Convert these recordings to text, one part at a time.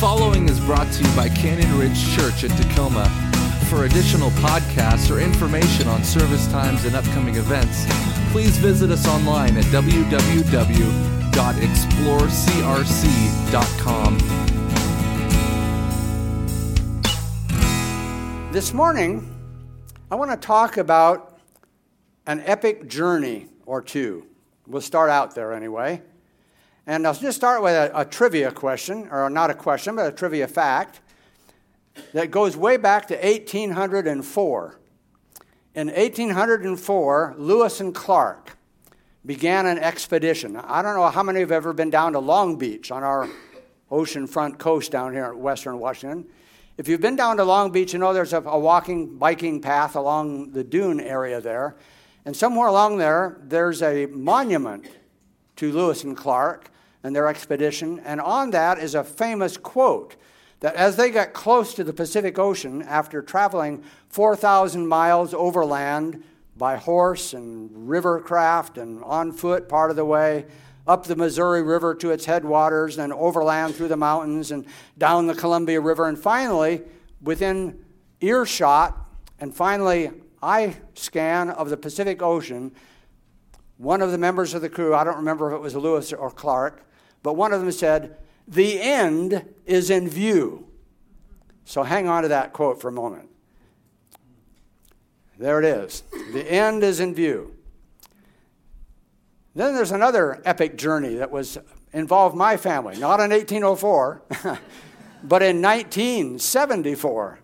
following is brought to you by Canyon Ridge Church in Tacoma. For additional podcasts or information on service times and upcoming events, please visit us online at www.explorecrc.com. This morning, I want to talk about an epic journey or two. We'll start out there anyway. And I'll just start with a, a, trivia question, or not a question, but a trivia fact that goes way back to 1804. In 1804, Lewis and Clark began an expedition. I don't know how many have ever been down to Long Beach on our oceanfront coast down here in western Washington. If you've been down to Long Beach, you know there's a, a walking, biking path along the dune area there. And somewhere along there, there's a monument to Lewis and Clark and their expedition. And on that is a famous quote that as they got close to the Pacific Ocean after traveling 4,000 miles overland by horse and river craft and on foot part of the way, up the Missouri River to its headwaters, and overland through the mountains and down the Columbia River, and finally, within earshot and finally eye scan of the Pacific Ocean, one of the members of the crew, I don't remember if it was Lewis or Clark, but one of them said, The end is in view. So hang on to that quote for a moment. There it is. The end is in view. Then there's another epic journey that was involved my family, not in 1804, but in 1974.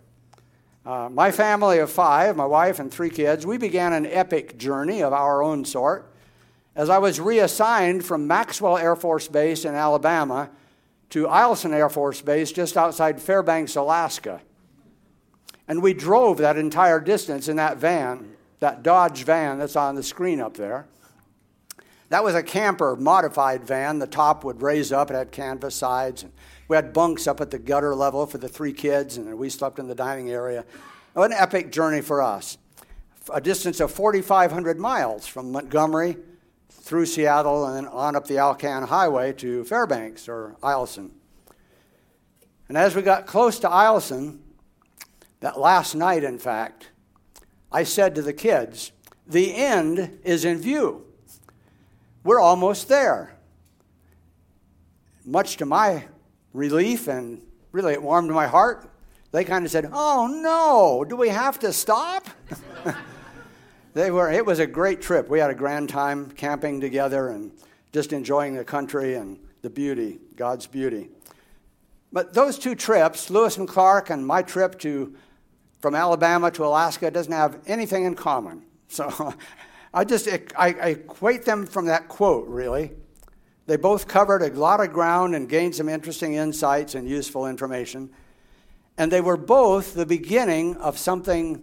Uh, my family of five, my wife and three kids, we began an epic journey of our own sort as I was reassigned from Maxwell Air Force Base in Alabama to Eielson Air Force Base just outside Fairbanks, Alaska. And we drove that entire distance in that van, that Dodge van that's on the screen up there. That was a camper modified van. The top would raise up, it had canvas sides. And we had bunks up at the gutter level for the three kids, and we slept in the dining area. Was an epic journey for us. A distance of 4,500 miles from Montgomery through Seattle and then on up the Alcan Highway to Fairbanks or Eielson. And as we got close to Eielson, that last night, in fact, I said to the kids, The end is in view. We're almost there. Much to my relief, and really it warmed my heart, they kind of said, Oh no, do we have to stop? they were, it was a great trip. We had a grand time camping together and just enjoying the country and the beauty, God's beauty. But those two trips, Lewis and Clark and my trip to, from Alabama to Alaska, doesn't have anything in common. So I just I, I equate them from that quote, really. They both covered a lot of ground and gained some interesting insights and useful information. And they were both the beginning of something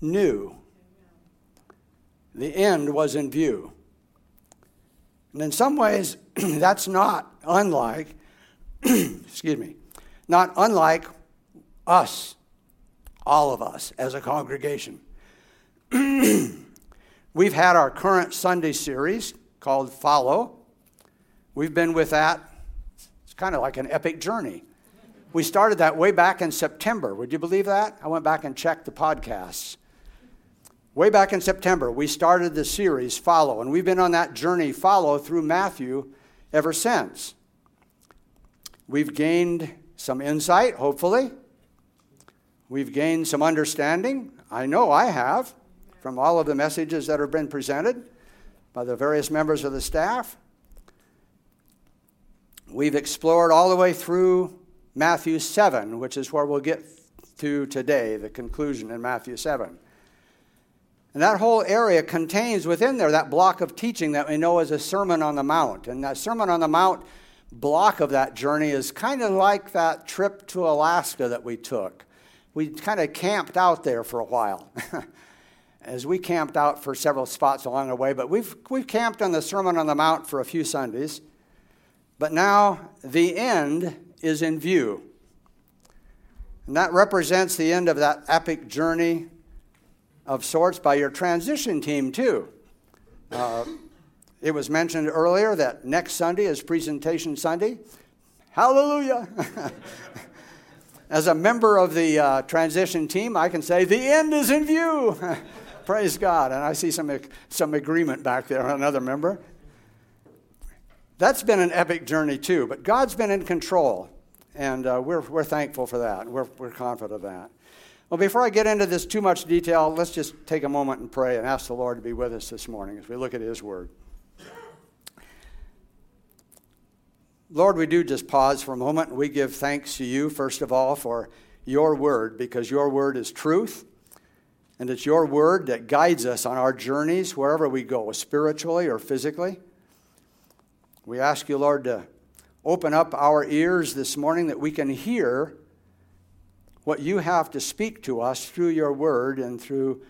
new the end was in view. And in some ways, that's not unlike, excuse me, not unlike us, all of us as a congregation. We've had our current Sunday series called Follow. We've been with that. It's kind of like an epic journey. We started that way back in September. Would you believe that? I went back and checked the podcasts. Way back in September, we started the series Follow, and we've been on that journey Follow through Matthew ever since. We've gained some insight, hopefully. We've gained some understanding. I know I have from all of the messages that have been presented by the various members of the staff. We've explored all the way through Matthew 7, which is where we'll get to today, the conclusion in Matthew 7. And that whole area contains within there that block of teaching that we know as a Sermon on the Mount. And that Sermon on the Mount block of that journey is kind of like that trip to Alaska that we took. We kind of camped out there for a while. as we camped out for several spots along the way, but we've, we've camped on the Sermon on the Mount for a few Sundays. But now the end is in view. And that represents the end of that epic journey of sorts by your transition team, too. Uh, it was mentioned earlier that next Sunday is Presentation Sunday. Hallelujah. As a member of the uh, transition team, I can say, the end is in view. Praise God. And I see some, some agreement back there, another member. That's been an epic journey, too, but God's been in control, and uh, we're, we're thankful for that. We're, we're confident of that. Well, before I get into this too much detail, let's just take a moment and pray and ask the Lord to be with us this morning as we look at His Word. Lord, we do just pause for a moment and we give thanks to you, first of all, for your Word, because your Word is truth. And it's your Word that guides us on our journeys wherever we go, spiritually or physically. We ask you, Lord, to open up our ears this morning that we can hear what you have to speak to us through your word and through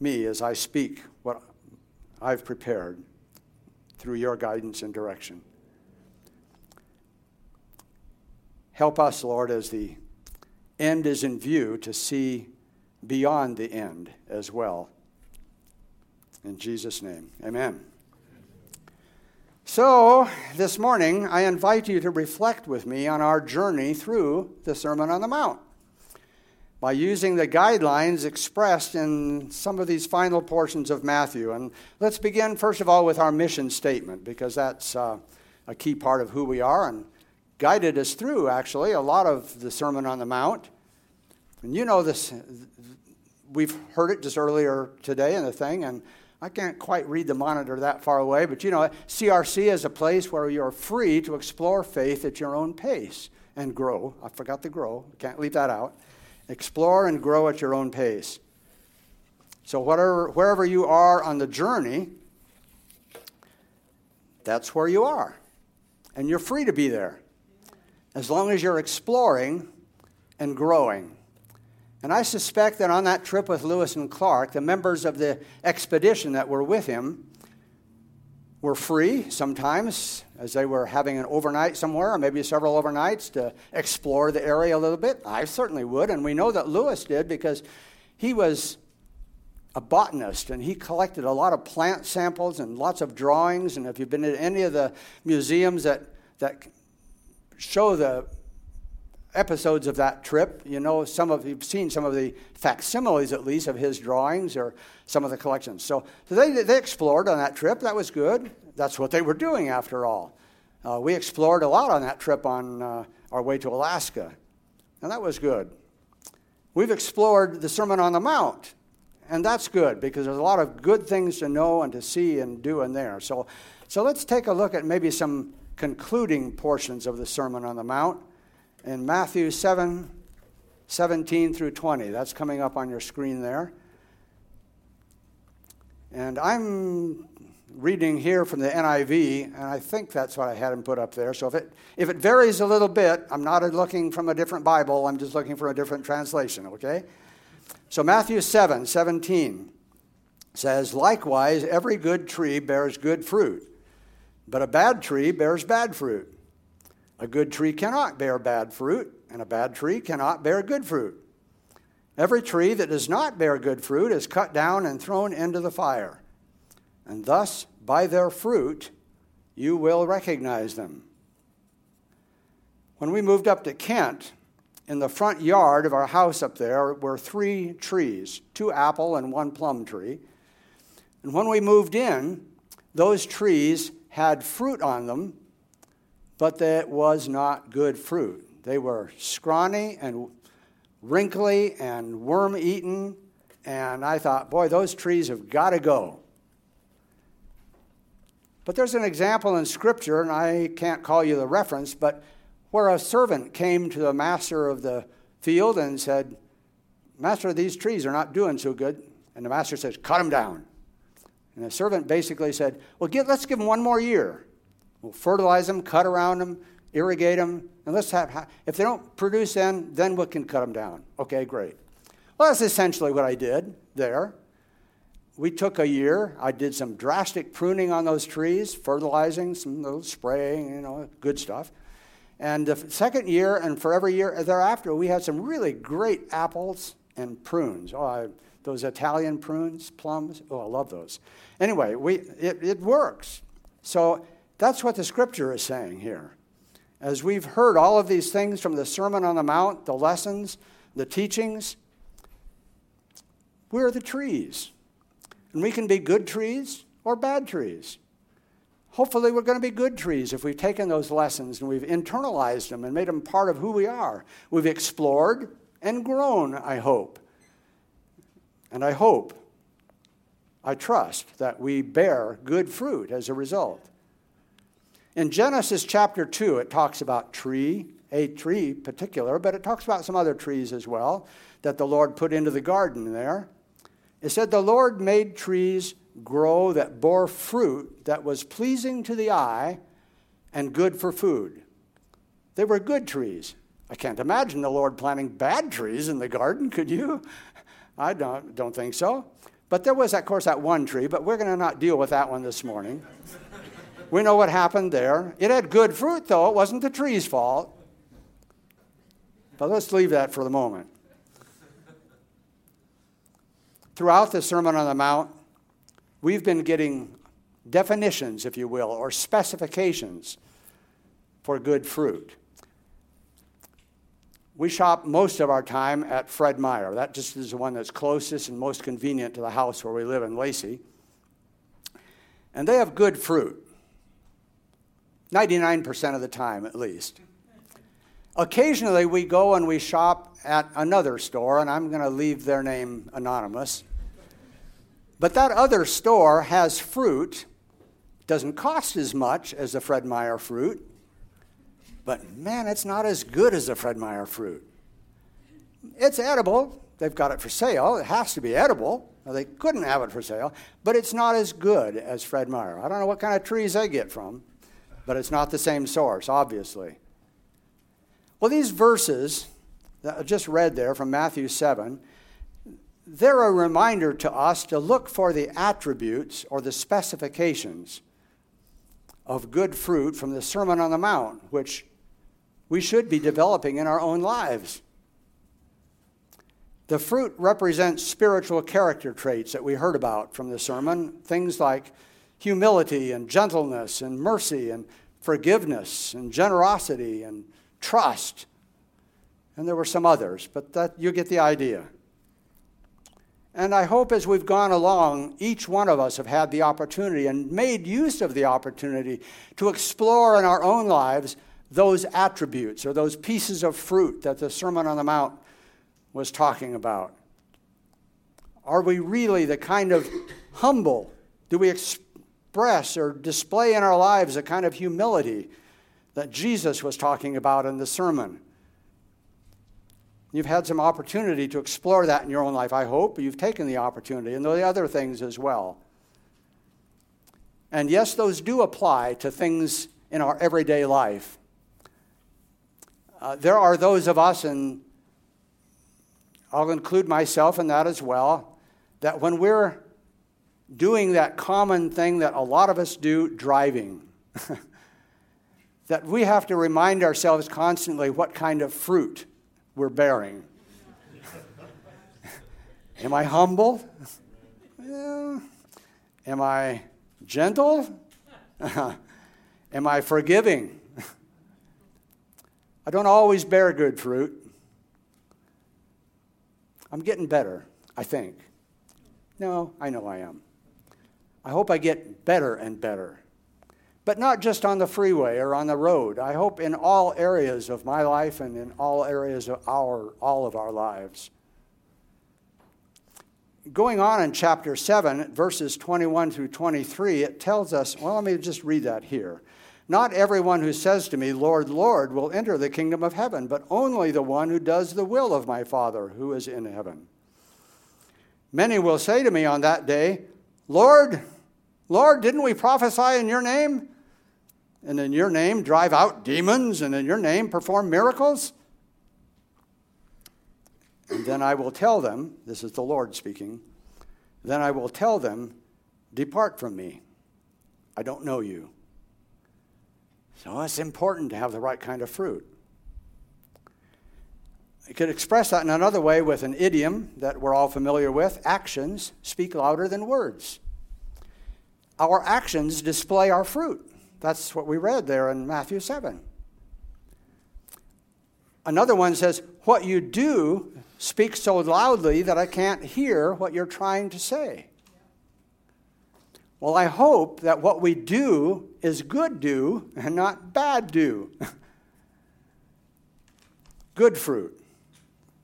me as I speak what I've prepared through your guidance and direction. Help us, Lord, as the end is in view, to see beyond the end as well. In Jesus' name, amen. So, this morning, I invite you to reflect with me on our journey through the Sermon on the Mount by using the guidelines expressed in some of these final portions of Matthew. And let's begin, first of all, with our mission statement, because that's uh, a key part of who we are and guided us through, actually, a lot of the Sermon on the Mount. And you know this, we've heard it just earlier today in the thing, and I can't quite read the monitor that far away, but you know, CRC is a place where you're free to explore faith at your own pace and grow. I forgot the grow, can't leave that out. Explore and grow at your own pace. So, whatever, wherever you are on the journey, that's where you are. And you're free to be there as long as you're exploring and growing. And I suspect that on that trip with Lewis and Clark, the members of the expedition that were with him were free sometimes as they were having an overnight somewhere, or maybe several overnights, to explore the area a little bit. I certainly would. And we know that Lewis did because he was a botanist and he collected a lot of plant samples and lots of drawings. And if you've been to any of the museums that, that show the episodes of that trip. You know, some of you've seen some of the facsimiles, at least, of his drawings or some of the collections. So, so they, they explored on that trip. That was good. That's what they were doing, after all. Uh, we explored a lot on that trip on uh, our way to Alaska, and that was good. We've explored the Sermon on the Mount, and that's good because there's a lot of good things to know and to see and do in there. So, so let's take a look at maybe some concluding portions of the Sermon on the Mount in Matthew 7 17 through 20. That's coming up on your screen there. And I'm reading here from the NIV, and I think that's what I had him put up there. So if it, if it varies a little bit, I'm not looking from a different Bible, I'm just looking for a different translation, okay? So Matthew 7 17 says, Likewise, every good tree bears good fruit, but a bad tree bears bad fruit. A good tree cannot bear bad fruit, and a bad tree cannot bear good fruit. Every tree that does not bear good fruit is cut down and thrown into the fire. And thus, by their fruit, you will recognize them. When we moved up to Kent, in the front yard of our house up there were three trees two apple and one plum tree. And when we moved in, those trees had fruit on them but that was not good fruit. They were scrawny and wrinkly and worm eaten, and I thought, boy, those trees have got to go. But there's an example in Scripture, and I can't call you the reference, but where a servant came to the master of the field and said, Master, these trees are not doing so good. And the master says, Cut them down. And the servant basically said, Well, get, let's give them one more year. We'll fertilize them, cut around them, irrigate them, and let's have, if they don't produce then, then we can cut them down. Okay, great. Well, that's essentially what I did there. We took a year. I did some drastic pruning on those trees, fertilizing, some little spraying, you know, good stuff. And the second year and for every year thereafter, we had some really great apples and prunes. Oh, I, those Italian prunes, plums. Oh, I love those. Anyway, we, it, it works. So that's what the scripture is saying here. as we've heard all of these things from the Sermon on the Mount, the lessons, the teachings, we're the trees. And we can be good trees or bad trees. Hopefully, we're going to be good trees if we've taken those lessons and we've internalized them and made them part of who we are. We've explored and grown, I hope. And I hope, I trust, that we bear good fruit as a result. In Genesis chapter 2, it talks about tree, a tree particular, but it talks about some other trees as well that the Lord put into the garden there. It said, The Lord made trees grow that bore fruit that was pleasing to the eye and good for food. They were good trees. I can't imagine the Lord planting bad trees in the garden, could you? I don't, don't think so. But there was, of course, that one tree, but we're going to not deal with that one this morning. We know what happened there. It had good fruit, though. It wasn't the tree's fault. But let's leave that for the moment. Throughout the Sermon on the Mount, we've been getting definitions, if you will, or specifications for good fruit. We shop most of our time at Fred Meyer. That just is the one that's closest and most convenient to the house where we live in Lacey. And they have good fruit. 99% of the time, at least. Occasionally, we go and we shop at another store, and I'm going to leave their name anonymous. But that other store has fruit, doesn't cost as much as the Fred Meyer fruit, but man, it's not as good as the Fred Meyer fruit. It's edible. They've got it for sale. It has to be edible. they couldn't have it for sale, but it's not as good as Fred Meyer. I don't know what kind of trees they get from, but it's not the same source, obviously. Well, these verses that I just read there from Matthew 7 they're a reminder to us to look for the attributes or the specifications of good fruit from the Sermon on the Mount, which we should be developing in our own lives. The fruit represents spiritual character traits that we heard about from the sermon, things like humility and gentleness and mercy and forgiveness and generosity and trust. And there were some others, but that you get the idea. And I hope as we've gone along, each one of us have had the opportunity and made use of the opportunity to explore in our own lives those attributes or those pieces of fruit that the Sermon on the Mount was talking about. Are we really the kind of humble? Do we express or display in our lives a kind of humility that Jesus was talking about in the sermon? You've had some opportunity to explore that in your own life, I hope. You've taken the opportunity, and the other things as well. And yes, those do apply to things in our everyday life. Uh, there are those of us, and I'll include myself in that as well, that when we're doing that common thing that a lot of us do, driving, that we have to remind ourselves constantly what kind of fruit we're bearing. Am I humble? Yeah. Am I gentle? Am I forgiving? I don't always bear good fruit. I'm getting better, I think. No, I know I am. I hope I get better and better but not just on the freeway or on the road. I hope in all areas of my life and in all areas of our, all of our lives. Going on in chapter 7, verses 21 through 23, it tells us, well, let me just read that here. Not everyone who says to me, Lord, Lord, will enter the kingdom of heaven, but only the one who does the will of my Father who is in heaven. Many will say to me on that day, Lord, Lord, didn't we prophesy in your name? and in your name drive out demons, and in your name perform miracles? And then I will tell them, this is the Lord speaking, then I will tell them, Depart from me. I don't know you. So it's important to have the right kind of fruit. You could express that in another way with an idiom that we're all familiar with actions speak louder than words. Our actions display our fruit. That's what we read there in Matthew 7. Another one says, What you do speaks so loudly that I can't hear what you're trying to say. Well, I hope that what we do is good do and not bad do. good fruit.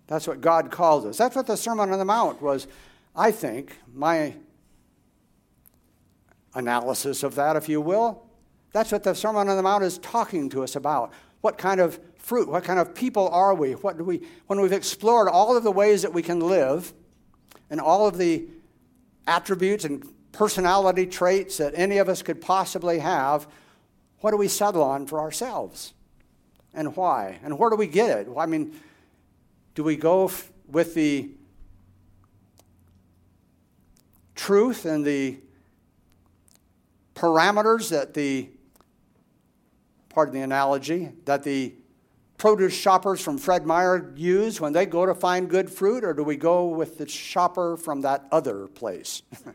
That's what God calls us. That's what the Sermon on the Mount was, I think, my analysis of that, if you will. That's what the Sermon on the Mount is talking to us about. What kind of fruit, what kind of people are we? What do we when we've explored all of the ways that we can live and all of the attributes and personality traits that any of us could possibly have, what do we settle on for ourselves? And why? And where do we get it? I mean, do we go f- with the truth and the parameters that the pardon the analogy, that the produce shoppers from Fred Meyer use when they go to find good fruit, or do we go with the shopper from that other place?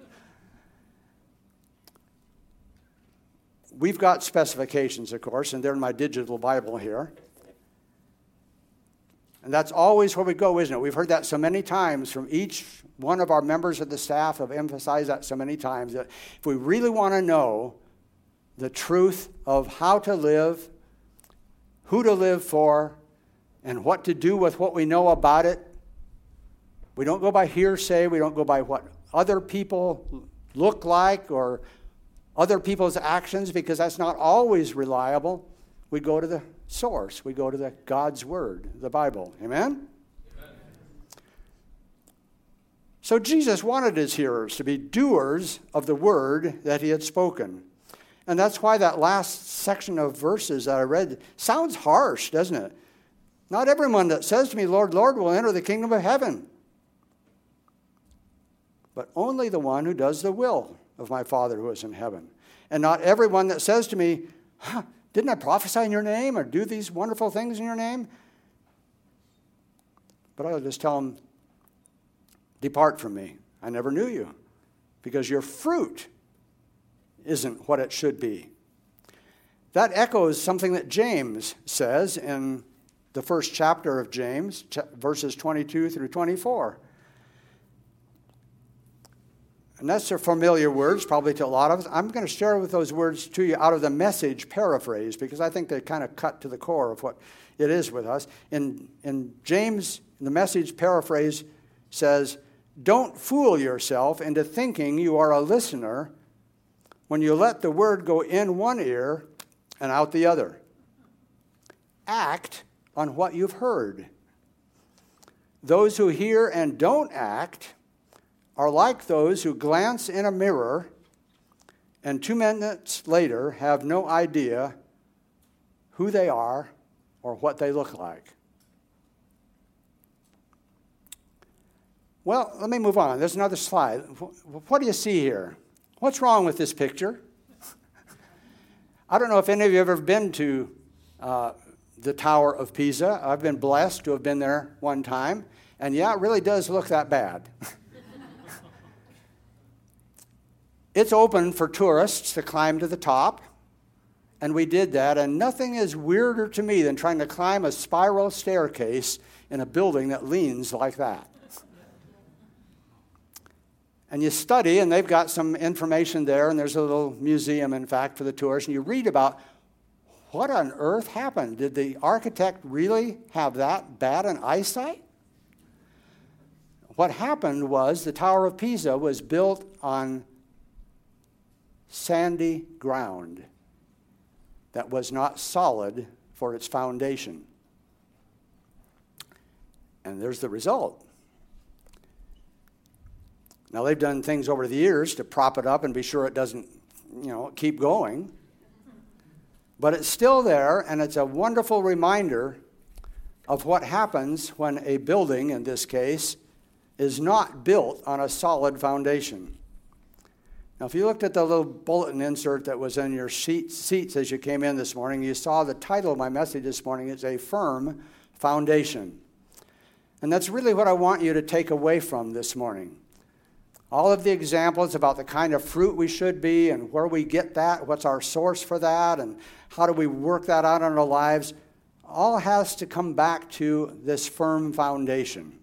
We've got specifications, of course, and they're in my digital Bible here. And that's always where we go, isn't it? We've heard that so many times from each one of our members of the staff have emphasized that so many times that if we really want to know the truth of how to live, who to live for, and what to do with what we know about it. We don't go by hearsay, we don't go by what other people look like or other people's actions because that's not always reliable. We go to the source, we go to the God's word, the Bible. Amen. So Jesus wanted his hearers to be doers of the word that he had spoken. And that's why that last section of verses that I read sounds harsh, doesn't it? Not everyone that says to me, Lord, Lord, will enter the kingdom of heaven, but only the one who does the will of my Father who is in heaven. And not everyone that says to me, huh, Didn't I prophesy in your name or do these wonderful things in your name? But I'll just tell them, Depart from me. I never knew you because your fruit isn't what it should be. That echoes something that James says in the first chapter of James, verses 22 through 24. And that's a familiar words, probably to a lot of us. I'm going to share with those words to you out of the message paraphrase because I think they kind of cut to the core of what it is with us. In, in James, the message paraphrase says, Don't fool yourself into thinking you are a listener when you let the word go in one ear and out the other. Act on what you've heard. Those who hear and don't act are like those who glance in a mirror and two minutes later have no idea who they are or what they look like. Well, let me move on. There's another slide. What do you see here? What's wrong with this picture? I don't know if any of you have ever been to uh, the Tower of Pisa. I've been blessed to have been there one time. And yeah, it really does look that bad. it's open for tourists to climb to the top. And we did that. And nothing is weirder to me than trying to climb a spiral staircase in a building that leans like that and you study, and they've got some information there, and there's a little museum, in fact, for the tourists, and you read about what on earth happened. Did the architect really have that bad an eyesight? What happened was the Tower of Pisa was built on sandy ground that was not solid for its foundation. And there's the result. Now, they've done things over the years to prop it up and be sure it doesn't, you know, keep going. But it's still there, and it's a wonderful reminder of what happens when a building, in this case, is not built on a solid foundation. Now, if you looked at the little bulletin insert that was in your seat, seats as you came in this morning, you saw the title of my message this morning. It's A Firm Foundation. And that's really what I want you to take away from this morning all of the examples about the kind of fruit we should be and where we get that, what's our source for that, and how do we work that out in our lives, all has to come back to this firm foundation.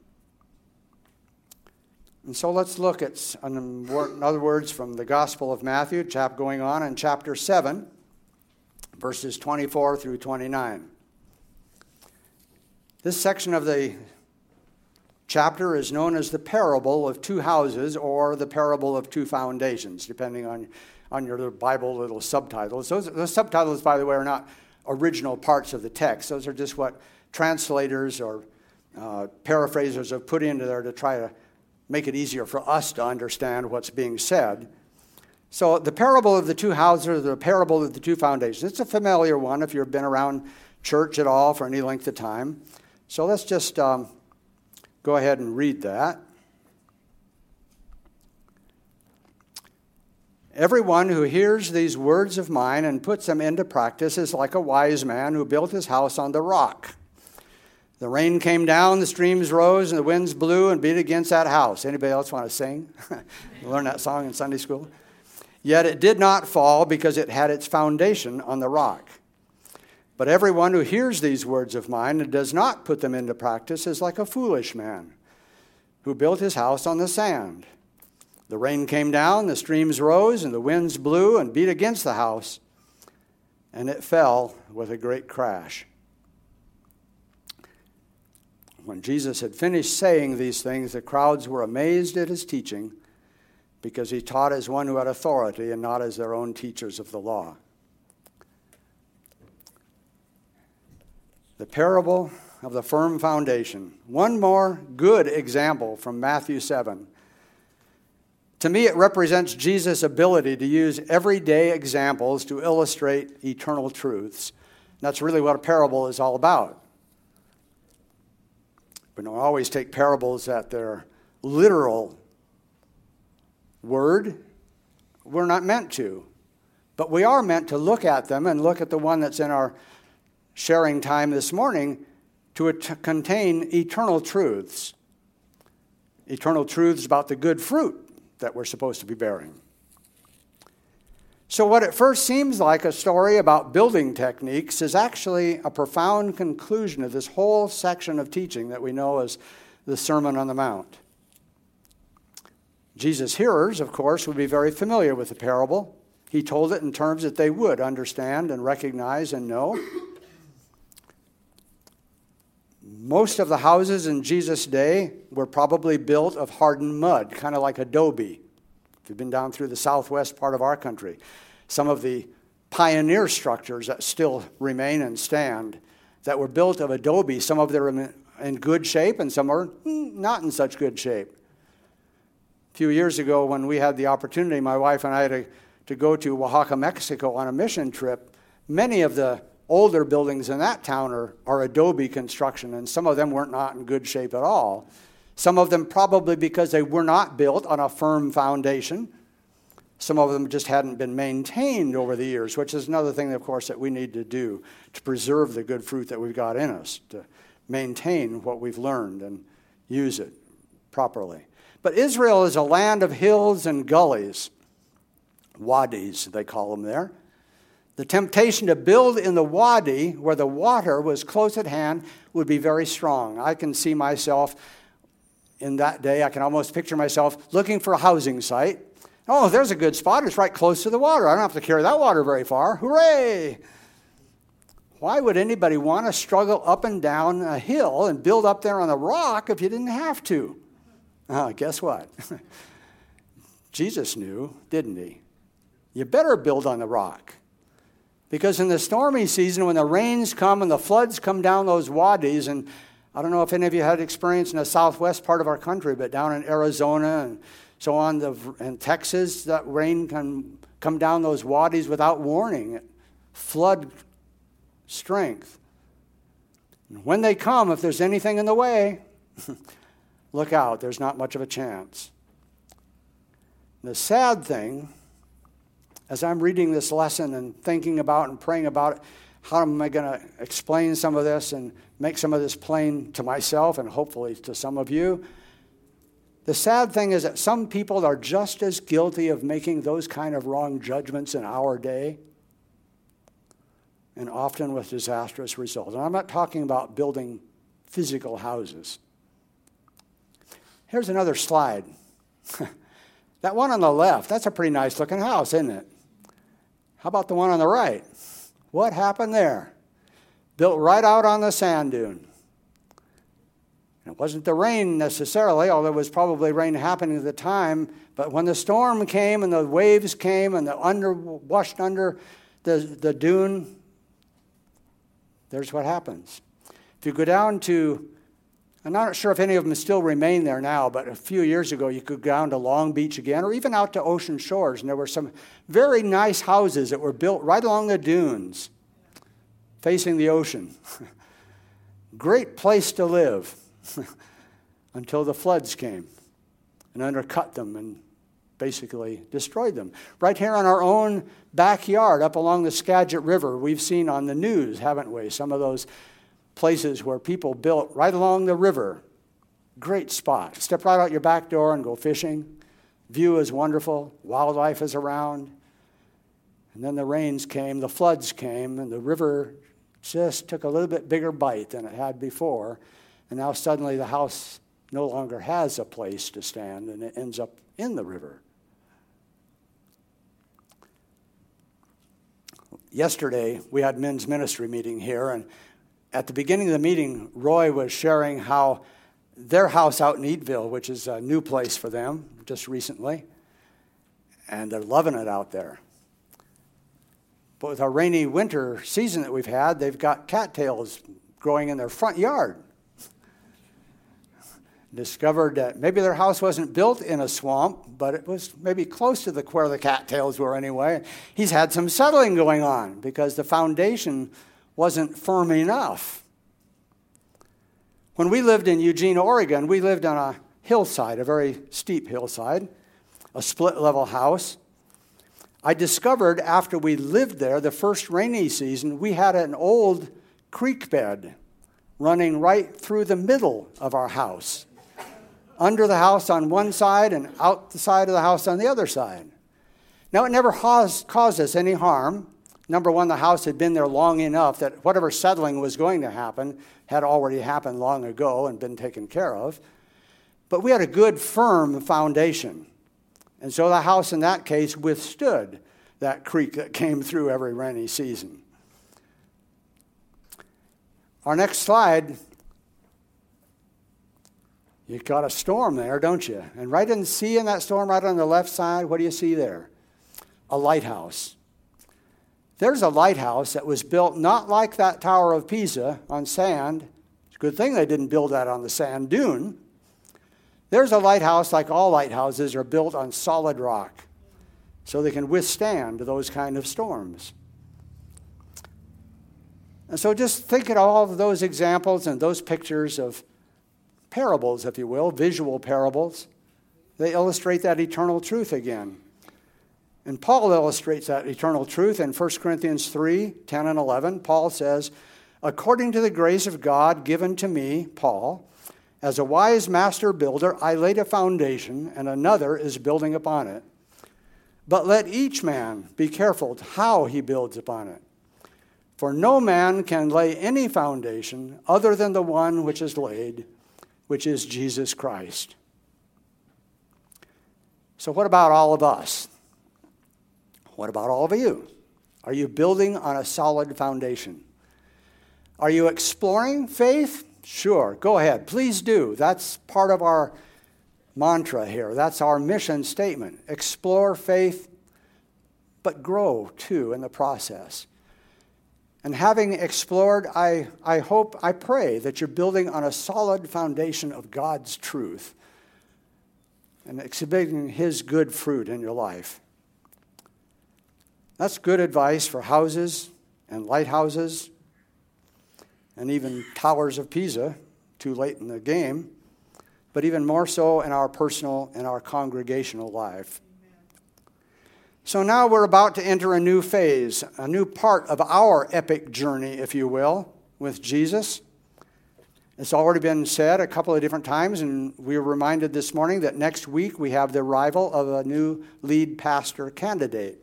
And so let's look at, in other words, from the Gospel of Matthew, chap going on in chapter 7, verses 24 through 29. This section of the chapter is known as the parable of two houses or the parable of two foundations, depending on, on your Bible little subtitles. Those, those subtitles, by the way, are not original parts of the text, those are just what translators or uh, paraphrasers have put into there to try to make it easier for us to understand what's being said. So, the parable of the two houses, the parable of the two foundations, it's a familiar one if you've been around church at all for any length of time. So, let's just um, go ahead and read that. Everyone who hears these words of mine and puts them into practice is like a wise man who built his house on the rock. The rain came down, the streams rose, and the winds blew and beat against that house. Anybody else want to sing? Learn that song in Sunday school? Yet it did not fall because it had its foundation on the rock. But everyone who hears these words of mine and does not put them into practice is like a foolish man who built his house on the sand. The rain came down, the streams rose, and the winds blew and beat against the house, and it fell with a great crash. When Jesus had finished saying these things, the crowds were amazed at his teaching because he taught as one who had authority and not as their own teachers of the law. The parable of the firm foundation. One more good example from Matthew 7. To me, it represents Jesus' ability to use everyday examples to illustrate eternal truths. That's really what a parable is all about. We don't always take parables at their literal word. We're not meant to. But we are meant to look at them and look at the one that's in our sharing time this morning to contain eternal truths. Eternal truths about the good fruit that we're supposed to be bearing. So, what at first seems like a story about building techniques is actually a profound conclusion of this whole section of teaching that we know as the Sermon on the Mount. Jesus' hearers, of course, would be very familiar with the parable. He told it in terms that they would understand and recognize and know. Most of the houses in Jesus' day were probably built of hardened mud, kind of like adobe. If you've been down through the southwest part of our country, some of the pioneer structures that still remain and stand that were built of adobe, some of them are in good shape and some are not in such good shape. A few years ago, when we had the opportunity, my wife and I, to, to go to Oaxaca, Mexico on a mission trip, many of the older buildings in that town are, are adobe construction, and some of them weren't not in good shape at all. Some of them probably because they were not built on a firm foundation. Some of them just hadn't been maintained over the years, which is another thing, of course, that we need to do to preserve the good fruit that we've got in us, to maintain what we've learned and use it properly. But Israel is a land of hills and gullies, wadis, they call them there. The temptation to build in the wadi where the water was close at hand would be very strong. I can see myself in that day, I can almost picture myself looking for a housing site. Oh, there's a good spot. It's right close to the water. I don't have to carry that water very far. Hooray! Why would anybody want to struggle up and down a hill and build up there on the rock if you didn't have to? Oh, guess what? Jesus knew, didn't he? You better build on the rock. Because in the stormy season, when the rains come and the floods come down those wadis, and I don't know if any of you had experience in the southwest part of our country, but down in Arizona and so on, the, in Texas, that rain can come down those wadis without warning, flood strength. And when they come, if there's anything in the way, look out, there's not much of a chance. The sad thing, as I'm reading this lesson and thinking about and praying about it, how am I going to explain some of this and make some of this plain to myself and hopefully to some of you? The sad thing is that some people are just as guilty of making those kind of wrong judgments in our day. and often with disastrous results. And I'm not talking about building physical houses. Here's another slide. that one on the left, that's a pretty nice looking house, isn't it? How about the one on the right? What happened there? Built right out on the sand dune. It wasn't the rain necessarily, although it was probably rain happening at the time. But when the storm came and the waves came and the under washed under the, the dune, there's what happens. If you go down to, I'm not sure if any of them still remain there now, but a few years ago you could go down to Long Beach again or even out to ocean shores, and there were some very nice houses that were built right along the dunes facing the ocean. Great place to live. until the floods came and undercut them and basically destroyed them. Right here in our own backyard, up along the Skagit River, we've seen on the news, haven't we? Some of those places where people built right along the river. Great spot. Step right out your back door and go fishing. View is wonderful, wildlife is around. And then the rains came, the floods came, and the river just took a little bit bigger bite than it had before. And now suddenly the house no longer has a place to stand and it ends up in the river. Yesterday, we had men's ministry meeting here, and at the beginning of the meeting, Roy was sharing how their house out in Eatonville, which is a new place for them just recently, and they're loving it out there. But with our rainy winter season that we've had, they've got cattails growing in their front yard discovered that maybe their house wasn't built in a swamp, but it was maybe close to the where the cattails were anyway. He's had some settling going on because the foundation wasn't firm enough. When we lived in Eugene, Oregon, we lived on a hillside, a very steep hillside, a split level house. I discovered after we lived there, the first rainy season, we had an old creek bed running right through the middle of our house under the house on one side and out the side of the house on the other side. Now, it never caused, caused us any harm. Number one, the house had been there long enough that whatever settling was going to happen had already happened long ago and been taken care of. But we had a good, firm foundation. And so the house in that case withstood that creek that came through every rainy season. Our next slide you got a storm there, don't you? And right in the sea in that storm, right on the left side, what do you see there? A lighthouse. There's a lighthouse that was built not like that Tower of Pisa on sand. It's a good thing they didn't build that on the sand dune. There's a lighthouse, like all lighthouses, are built on solid rock so they can withstand those kind of storms. And so just think of all of those examples and those pictures of parables, if you will, visual parables. They illustrate that eternal truth again. And Paul illustrates that eternal truth in 1 Corinthians 3 10 and 11. Paul says, According to the grace of God given to me, Paul, as a wise master builder, I laid a foundation, and another is building upon it. But let each man be careful how he builds upon it. For no man can lay any foundation other than the one which is laid, which is Jesus Christ. So, what about all of us? What about all of you? Are you building on a solid foundation? Are you exploring faith? Sure, go ahead. Please do. That's part of our mantra here. That's our mission statement. Explore faith, but grow too in the process. And having explored, I, I hope, I pray that you're building on a solid foundation of God's truth and exhibiting His good fruit in your life. That's good advice for houses and lighthouses and even towers of Pisa, too late in the game, but even more so in our personal and our congregational life. So now we're about to enter a new phase, a new part of our epic journey, if you will, with Jesus. It's already been said a couple of different times, and we were reminded this morning that next week we have the arrival of a new lead pastor candidate.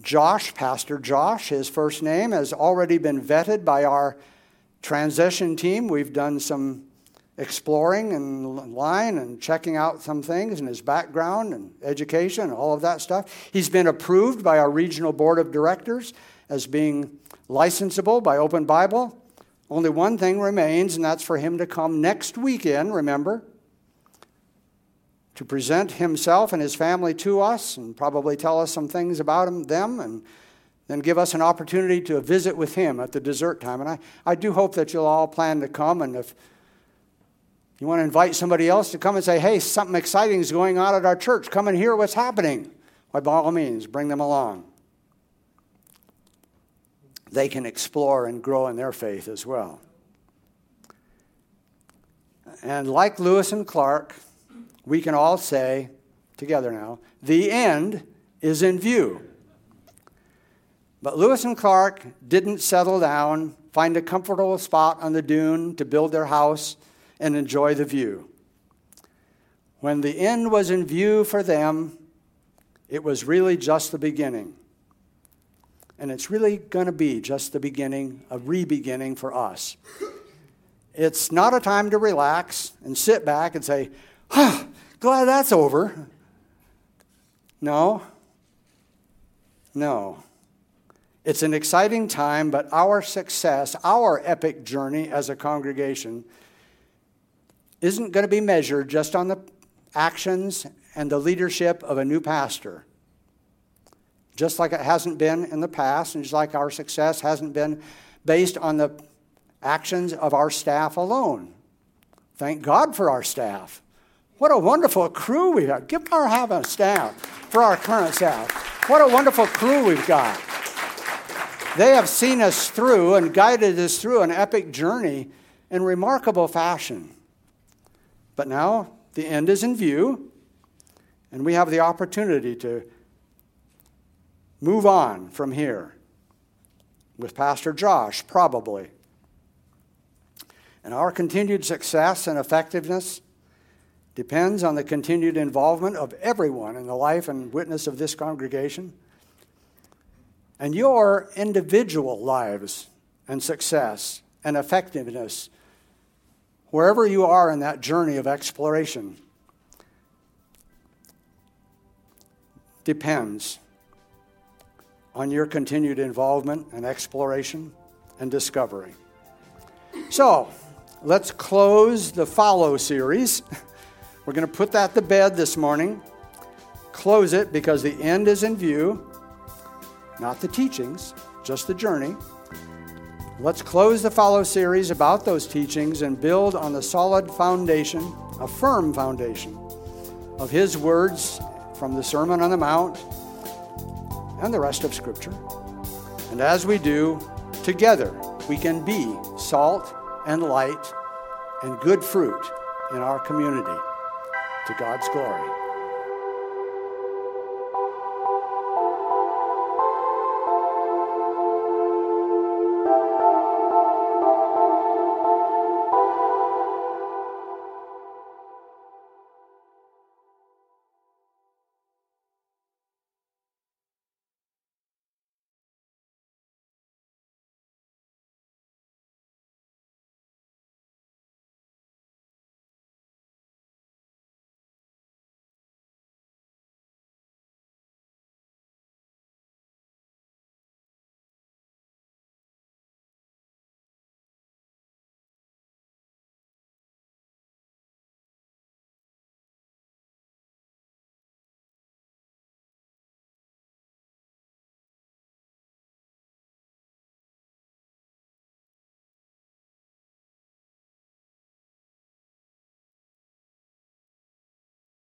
Josh, Pastor Josh, his first name, has already been vetted by our transition team. We've done some exploring and line and checking out some things in his background and education and all of that stuff. He's been approved by our regional board of directors as being licensable by Open Bible. Only one thing remains, and that's for him to come next weekend, remember, to present himself and his family to us and probably tell us some things about him, them and then give us an opportunity to visit with him at the dessert time. And I, I do hope that you'll all plan to come. And if you want to invite somebody else to come and say, hey, something exciting is going on at our church, come and hear what's happening, by all means, bring them along. They can explore and grow in their faith as well. And like Lewis and Clark, we can all say together now, the end is in view. But Lewis and Clark didn't settle down, find a comfortable spot on the dune to build their house and enjoy the view. When the end was in view for them, it was really just the beginning. And it's really going to be just the beginning, a re beginning for us. It's not a time to relax and sit back and say, ah, glad that's over. No. No. It's an exciting time, but our success, our epic journey as a congregation, isn't going to be measured just on the actions and the leadership of a new pastor. Just like it hasn't been in the past, and just like our success hasn't been based on the actions of our staff alone. Thank God for our staff. What a wonderful crew we have. Give our having staff for our current staff. What a wonderful crew we've got. They have seen us through and guided us through an epic journey in remarkable fashion. But now the end is in view, and we have the opportunity to move on from here with Pastor Josh, probably. And our continued success and effectiveness depends on the continued involvement of everyone in the life and witness of this congregation and your individual lives and success and effectiveness wherever you are in that journey of exploration, depends on your continued involvement and exploration and discovery. So, let's close the follow series. We're going to put that to bed this morning. Close it because the end is in view, not the teachings, just the journey. Let's close the follow series about those teachings and build on the solid foundation, a firm foundation, of His words from the Sermon on the Mount and the rest of Scripture. And as we do, together we can be salt and light and good fruit in our community to God's glory.